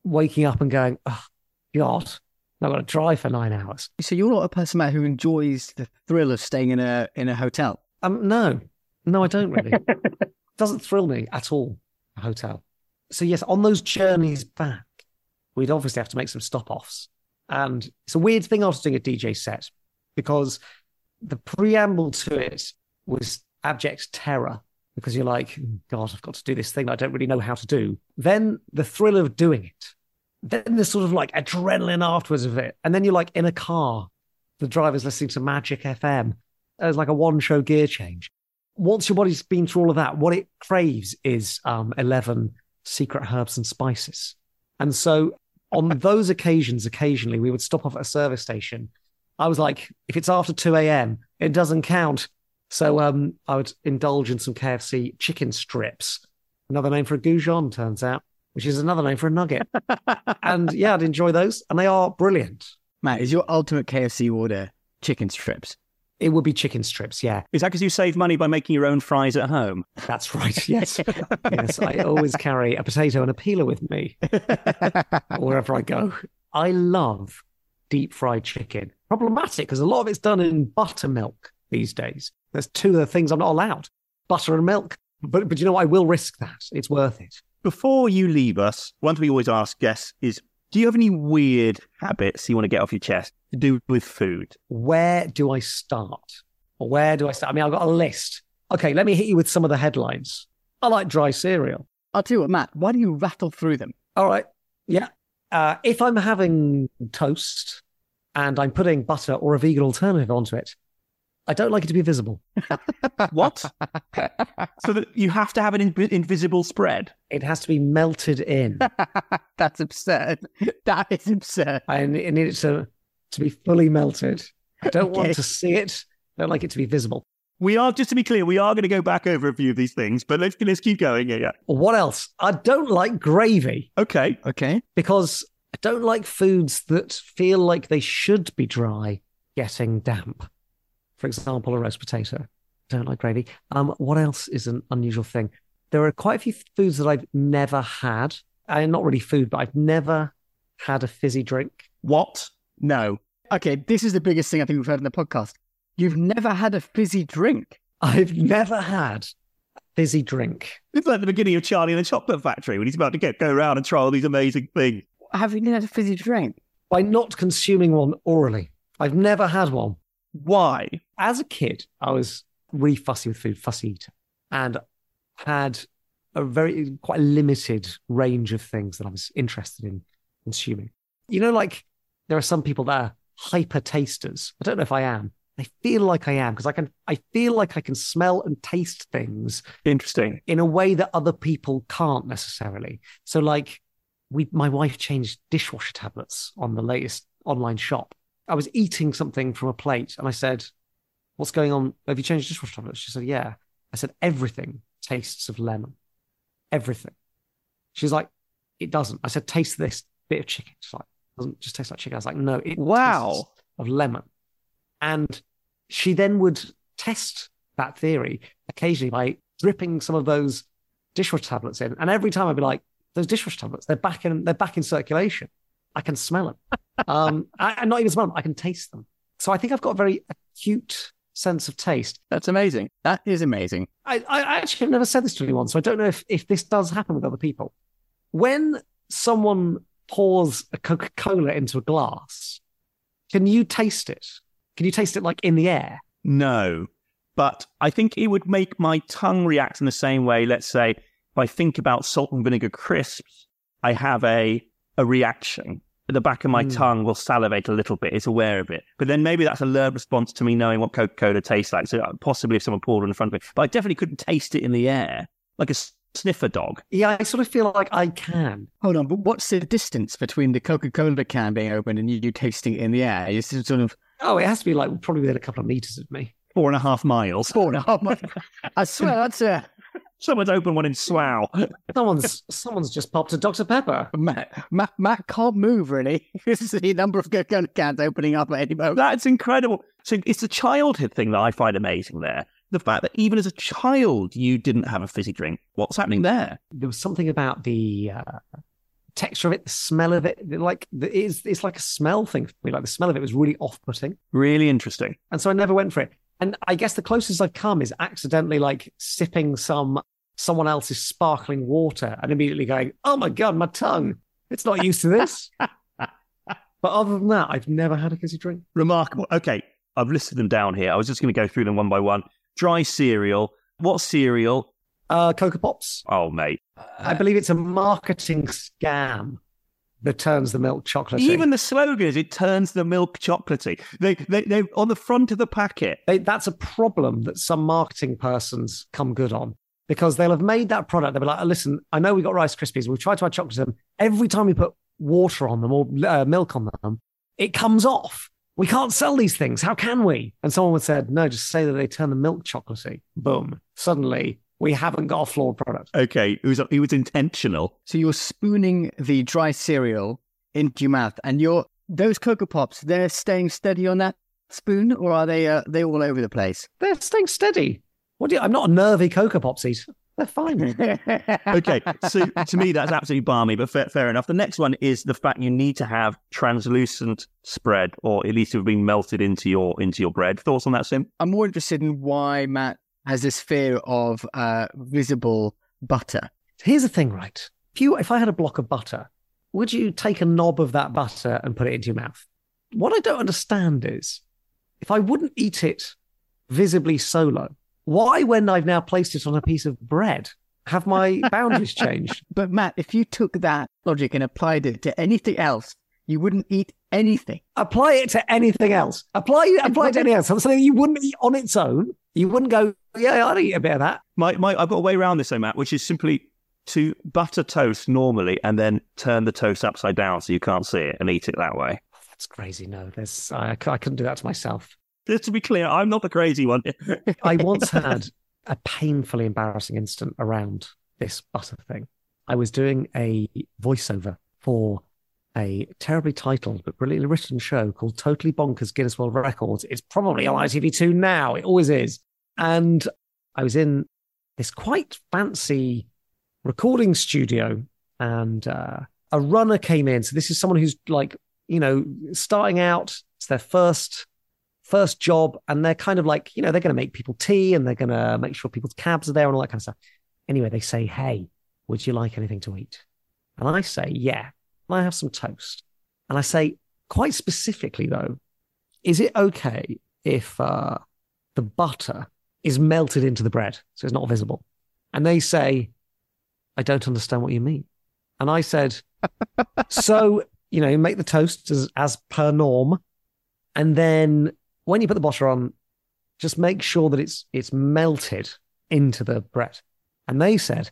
waking up and going, oh, God, I've got to drive for nine hours. So you're not a person Matt, who enjoys the thrill of staying in a in a hotel. Um, no, no, I don't really. it doesn't thrill me at all. A hotel. So yes, on those journeys back, we'd obviously have to make some stop offs, and it's a weird thing after doing a DJ set because the preamble to it was abject terror because you're like, God, I've got to do this thing I don't really know how to do. Then the thrill of doing it. Then the sort of like adrenaline afterwards of it. And then you're like in a car, the driver's listening to Magic FM. It's like a one show gear change. Once your body's been through all of that, what it craves is um, 11 secret herbs and spices. And so on those occasions, occasionally we would stop off at a service station. I was like, if it's after 2 a.m., it doesn't count. So um, I would indulge in some KFC chicken strips, another name for a goujon, turns out, which is another name for a nugget. and yeah, I'd enjoy those, and they are brilliant. Matt, is your ultimate KFC order chicken strips? It would be chicken strips, yeah. Is that because you save money by making your own fries at home? That's right, yes. yes, I always carry a potato and a peeler with me wherever I go. I love deep fried chicken. Problematic because a lot of it's done in buttermilk these days. There's two of the things I'm not allowed butter and milk. But, but you know, I will risk that. It's worth it. Before you leave us, one thing we always ask guests is do you have any weird habits you want to get off your chest to do with food? Where do I start? Or where do I start? I mean, I've got a list. Okay, let me hit you with some of the headlines. I like dry cereal. I'll tell you what, Matt, why don't you rattle through them? All right. Yeah. Uh, if I'm having toast and I'm putting butter or a vegan alternative onto it, I don't like it to be visible. what? so that you have to have an in- invisible spread. It has to be melted in. That's absurd. That is absurd. I need it to, to be fully melted. I don't okay. want to see it. I don't like it to be visible. We are, just to be clear, we are going to go back over a few of these things, but let's, let's keep going. Yeah, yeah. What else? I don't like gravy. Okay. Okay. Because I don't like foods that feel like they should be dry getting damp for example, a roast potato. Don't like gravy. Um, what else is an unusual thing? There are quite a few foods that I've never had. And not really food, but I've never had a fizzy drink. What? No. Okay, this is the biggest thing I think we've heard in the podcast. You've never had a fizzy drink. I've never had a fizzy drink. It's like the beginning of Charlie and the Chocolate Factory when he's about to get go around and try all these amazing things. Have you never had a fizzy drink? By not consuming one orally. I've never had one. Why? As a kid, I was really fussy with food, fussy eater, and had a very quite a limited range of things that I was interested in consuming. You know, like there are some people that are hyper tasters. I don't know if I am. I feel like I am because I can. I feel like I can smell and taste things. Interesting. In a way that other people can't necessarily. So, like, we, my wife changed dishwasher tablets on the latest online shop, I was eating something from a plate and I said, What's going on? Have you changed the dishwasher tablets? She said, Yeah. I said, Everything tastes of lemon. Everything. She's like, It doesn't. I said, Taste this bit of chicken. She's like, Doesn't just taste like chicken. I was like, No, it wow. of lemon. And she then would test that theory occasionally by dripping some of those dishwasher tablets in. And every time I'd be like, those dishwasher tablets, they're back in, they're back in circulation. I can smell them. Um, I, I not even smell them, I can taste them. So I think I've got a very acute sense of taste. That's amazing. That is amazing. I, I actually have never said this to anyone, so I don't know if, if this does happen with other people. When someone pours a Coca Cola into a glass, can you taste it? Can you taste it like in the air? No, but I think it would make my tongue react in the same way. Let's say if I think about salt and vinegar crisps, I have a a reaction. The back of my Mm. tongue will salivate a little bit. It's aware of it, but then maybe that's a learned response to me knowing what Coca Cola tastes like. So uh, possibly if someone poured it in front of me, but I definitely couldn't taste it in the air like a s- sniffer dog. Yeah, I sort of feel like I can. Hold on, but what's the distance between the Coca Cola can being opened and you, you tasting it in the air? It's sort of Oh, it has to be like probably within a couple of meters of me. Four and a half miles. four and a half miles. I swear that's a. Someone's opened one in Slough. Someone's someone's just popped a Dr. Pepper. Matt, Matt, Matt can't move really. this is the number of Coca Cola cans opening up at any moment. That's incredible. So it's the childhood thing that I find amazing there. The fact that even as a child, you didn't have a fizzy drink. What's happening there? There was something about the uh, texture of it, the smell of it. Like the, it's it's like a smell thing for me. Like the smell of it was really off-putting, Really interesting. and so I never went for it. And I guess the closest I've come is accidentally like sipping some someone else's sparkling water and immediately going, "Oh my god, my tongue! It's not used to this." but other than that, I've never had a fizzy drink. Remarkable. Okay, I've listed them down here. I was just going to go through them one by one. Dry cereal. What cereal? Uh, Coco Pops. Oh, mate. I believe it's a marketing scam that turns the milk chocolate. Even the slogan is it turns the milk chocolatey. They, they, they, on the front of the packet. they, that's a problem that some marketing persons come good on because they'll have made that product. They'll be like, listen, I know we got Rice Krispies. We try to add chocolate to them. Every time we put water on them or uh, milk on them, it comes off. We can't sell these things. How can we? And someone would said, no, just say that they turn the milk chocolatey. Boom. Suddenly, we haven't got a flawed product. Okay, it was, it was intentional. So you're spooning the dry cereal into your mouth, and you're those Coco Pops. They're staying steady on that spoon, or are they? Uh, they all over the place? They're staying steady. What do you, I'm not a nervy Coco Pops eat. They're fine. Okay, so to me, that's absolutely balmy, but fair, fair enough. The next one is the fact you need to have translucent spread, or at least have been melted into your into your bread. Thoughts on that, Sim? I'm more interested in why Matt has this fear of uh, visible butter. Here's the thing, right? If you, if I had a block of butter, would you take a knob of that butter and put it into your mouth? What I don't understand is, if I wouldn't eat it visibly solo, why, when I've now placed it on a piece of bread, have my boundaries changed? But Matt, if you took that logic and applied it to anything else, you wouldn't eat anything. Apply it to anything else. Apply, apply it to anything else. Something you wouldn't eat on its own. You wouldn't go, yeah, I'd eat a bit of that. My, my, I've got a way around this, though, Matt, which is simply to butter toast normally and then turn the toast upside down so you can't see it and eat it that way. That's crazy. No, there's, I, I couldn't do that to myself. Just to be clear, I'm not the crazy one. I once had a painfully embarrassing incident around this butter thing. I was doing a voiceover for a terribly titled but brilliantly written show called Totally Bonkers Guinness World Records. It's probably on ITV2 now. It always is. And I was in this quite fancy recording studio, and uh, a runner came in. So this is someone who's like, you know, starting out. It's their first first job, and they're kind of like, you know, they're going to make people tea and they're going to make sure people's cabs are there and all that kind of stuff. Anyway, they say, "Hey, would you like anything to eat?" And I say, "Yeah." And I have some toast. And I say, quite specifically though, is it okay if uh, the butter is melted into the bread so it's not visible? And they say, I don't understand what you mean. And I said, so, you know, make the toast as, as per norm. And then when you put the butter on, just make sure that it's it's melted into the bread. And they said,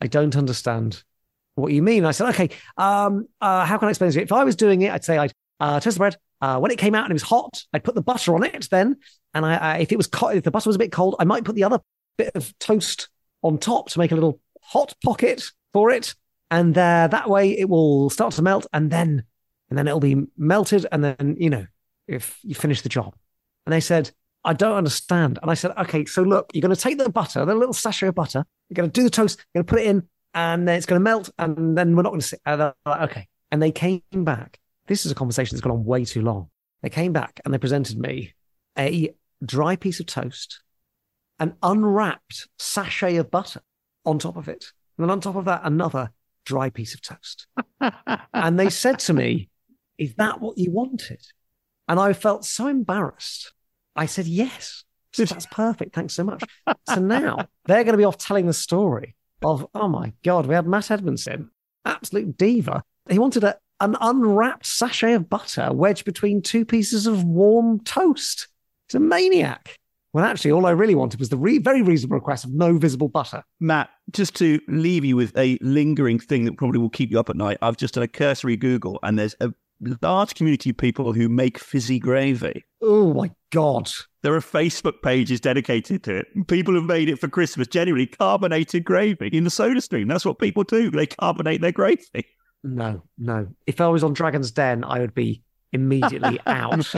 I don't understand what you mean. I said, okay, um, uh, how can I explain this? If I was doing it, I'd say I'd uh, toast the bread. Uh, when it came out and it was hot, I'd put the butter on it then. And I, I if it was co- if the butter was a bit cold, I might put the other bit of toast on top to make a little hot pocket for it. And uh, that way it will start to melt and then and then it'll be melted. And then, you know, if you finish the job. And they said, I don't understand. And I said, okay, so look, you're going to take the butter, the little sachet of butter, you're going to do the toast, you're going to put it in, and then it's going to melt, and then we're not going to sit. And they're like, okay. And they came back. This is a conversation that's gone on way too long. They came back and they presented me a dry piece of toast, an unwrapped sachet of butter on top of it. And then on top of that, another dry piece of toast. and they said to me, Is that what you wanted? And I felt so embarrassed. I said, Yes. So that's perfect. Thanks so much. So now they're going to be off telling the story of, oh my God, we had Matt Edmondson, absolute diva. He wanted a, an unwrapped sachet of butter wedged between two pieces of warm toast. He's a maniac. Well, actually, all I really wanted was the re- very reasonable request of no visible butter. Matt, just to leave you with a lingering thing that probably will keep you up at night, I've just done a cursory Google and there's a large community of people who make fizzy gravy. Oh my God. There are Facebook pages dedicated to it. People have made it for Christmas, generally carbonated gravy in the soda stream. That's what people do. They carbonate their gravy. No, no. If I was on Dragon's Den, I would be immediately out.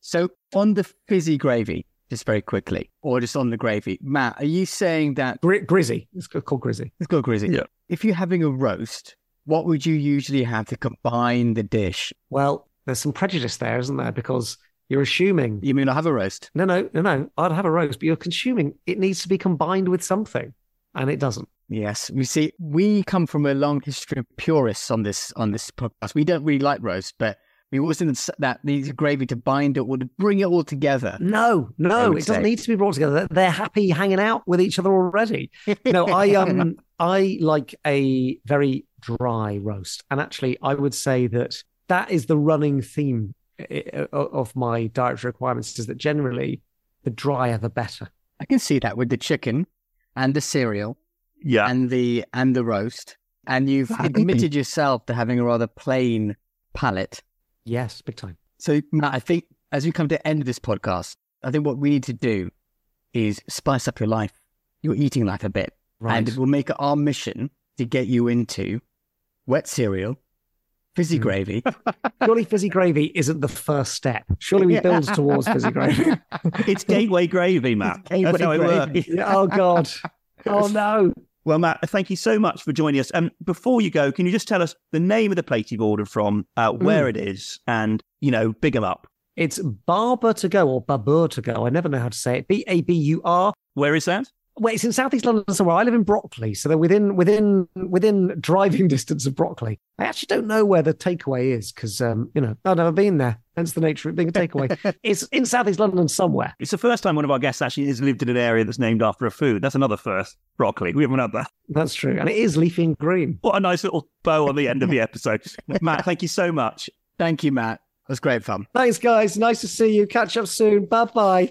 so on the fizzy gravy, just very quickly, or just on the gravy, Matt, are you saying that Gri- grizzy? It's called grizzy. It's called grizzy. Yeah. If you're having a roast, what would you usually have to combine the dish? Well, there's some prejudice there, isn't there? Because you're assuming. You mean I have a roast? No, no, no, no. I'd have a roast, but you're consuming. It needs to be combined with something, and it doesn't. Yes, we see. We come from a long history of purists on this on this podcast. We don't really like roast, but we always think that needs gravy to bind it or to bring it all together. No, no, it doesn't need to be brought together. They're happy hanging out with each other already. no, I um, I like a very dry roast, and actually, I would say that that is the running theme eh, eh, of my dietary requirements. Is that generally the drier the better. I can see that with the chicken and the cereal yeah, and the and the roast, and you've admitted yourself to having a rather plain palate. Yes, big time. So Matt, I think as we come to the end of this podcast, I think what we need to do is spice up your life, your eating life a bit, right. and we'll make it our mission to get you into wet cereal, fizzy mm. gravy. Surely fizzy gravy isn't the first step. Surely we build towards fizzy gravy. it's gateway gravy, Matt. Gateway That's how gravy. it works. oh God. Oh no. Well, Matt, thank you so much for joining us. And um, before you go, can you just tell us the name of the plate you've ordered from, uh, where mm. it is, and you know, big them up. It's Barber to go or Babur to go. I never know how to say it. B A B U R. Where is that? Well, it's in southeast London somewhere. I live in Brockley, so they're within within within driving distance of Brockley. I actually don't know where the takeaway is because um, you know I've never been there. Hence the nature of being a takeaway. it's in southeast London somewhere. It's the first time one of our guests actually has lived in an area that's named after a food. That's another first. Broccoli, We haven't had that. That's true, and it is leafy and green. What a nice little bow on the end of the episode. Matt, thank you so much. Thank you, Matt. It was great fun. Thanks, guys. Nice to see you. Catch up soon. Bye bye.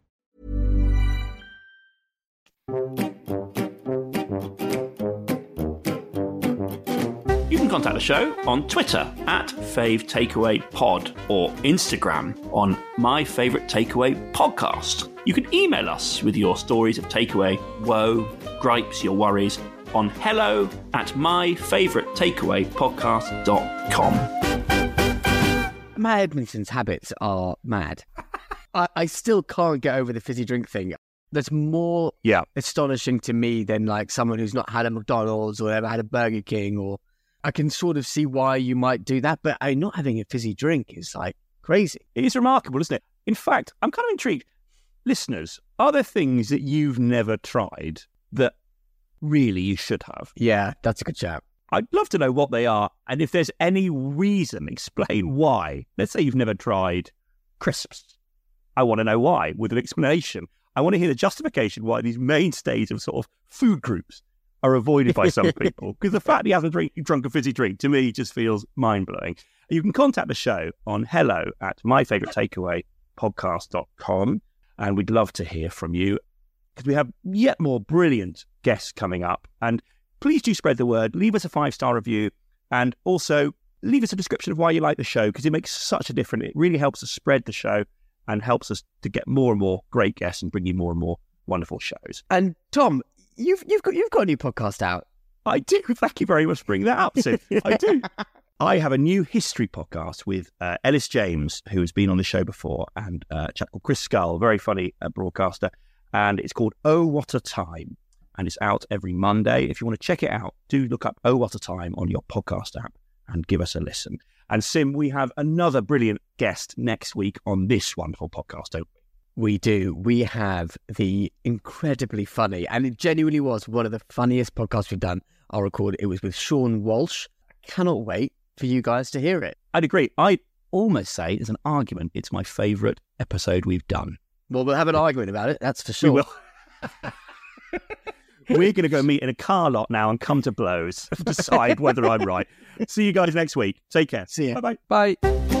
Contact the show on Twitter at Fave Takeaway Pod or Instagram on My Favorite Takeaway Podcast. You can email us with your stories of takeaway, woe, gripes, your worries on hello at myfavouriteTakeawayPodcast.com. Matt Edmondson's habits are mad. I, I still can't get over the fizzy drink thing. that's more yeah. astonishing to me than like someone who's not had a McDonald's or ever had a Burger King or I can sort of see why you might do that, but I not having a fizzy drink is like Crazy. It is remarkable, isn't it? In fact, I'm kind of intrigued. Listeners, are there things that you've never tried that really you should have? Yeah, that's a good shout. I'd love to know what they are. And if there's any reason, explain why. Let's say you've never tried crisps. I want to know why with an explanation. I want to hear the justification why these mainstays of sort of food groups are avoided by some people. Because the fact he hasn't drink, drunk a fizzy drink to me just feels mind blowing. You can contact the show on hello at myfavoritetakeawaypodcast.com. And we'd love to hear from you because we have yet more brilliant guests coming up. And please do spread the word. Leave us a five star review and also leave us a description of why you like the show because it makes such a difference. It really helps us spread the show and helps us to get more and more great guests and bring you more and more wonderful shows. And Tom, you've you've got you've got a new podcast out. I do. Thank you very much for bringing that up, Sid. I do. I have a new history podcast with uh, Elis James, who has been on the show before, and uh, a chap called Chris Skudder, very funny uh, broadcaster. And it's called Oh What a Time. And it's out every Monday. If you want to check it out, do look up Oh What a Time on your podcast app and give us a listen. And Sim, we have another brilliant guest next week on this wonderful podcast, don't we? We do. We have the incredibly funny, and it genuinely was one of the funniest podcasts we've done. I'll record. It was with Sean Walsh. I cannot wait for you guys to hear it. I'd agree. I'd almost say, as an argument, it's my favourite episode we've done. Well, we'll have an argument about it. That's for We sure. will. We're going to go meet in a car lot now and come to blows, decide whether I'm right. See you guys next week. Take care. See ya. Bye bye. Bye.